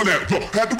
Ruin that, had to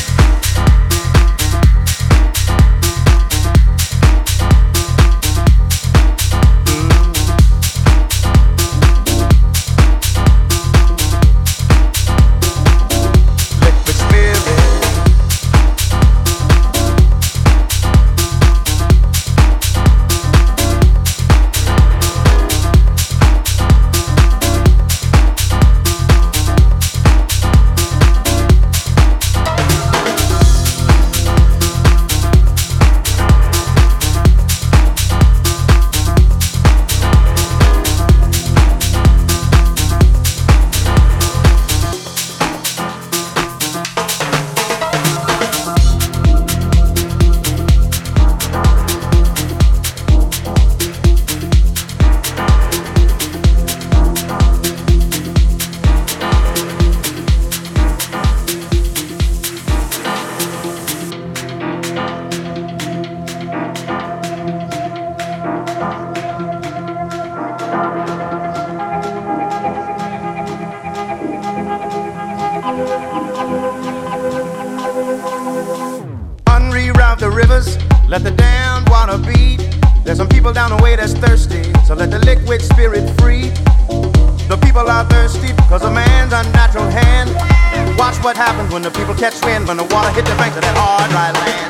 catch wind when the water hit the banks of that hard, dry land.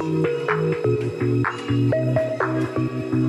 Thank you.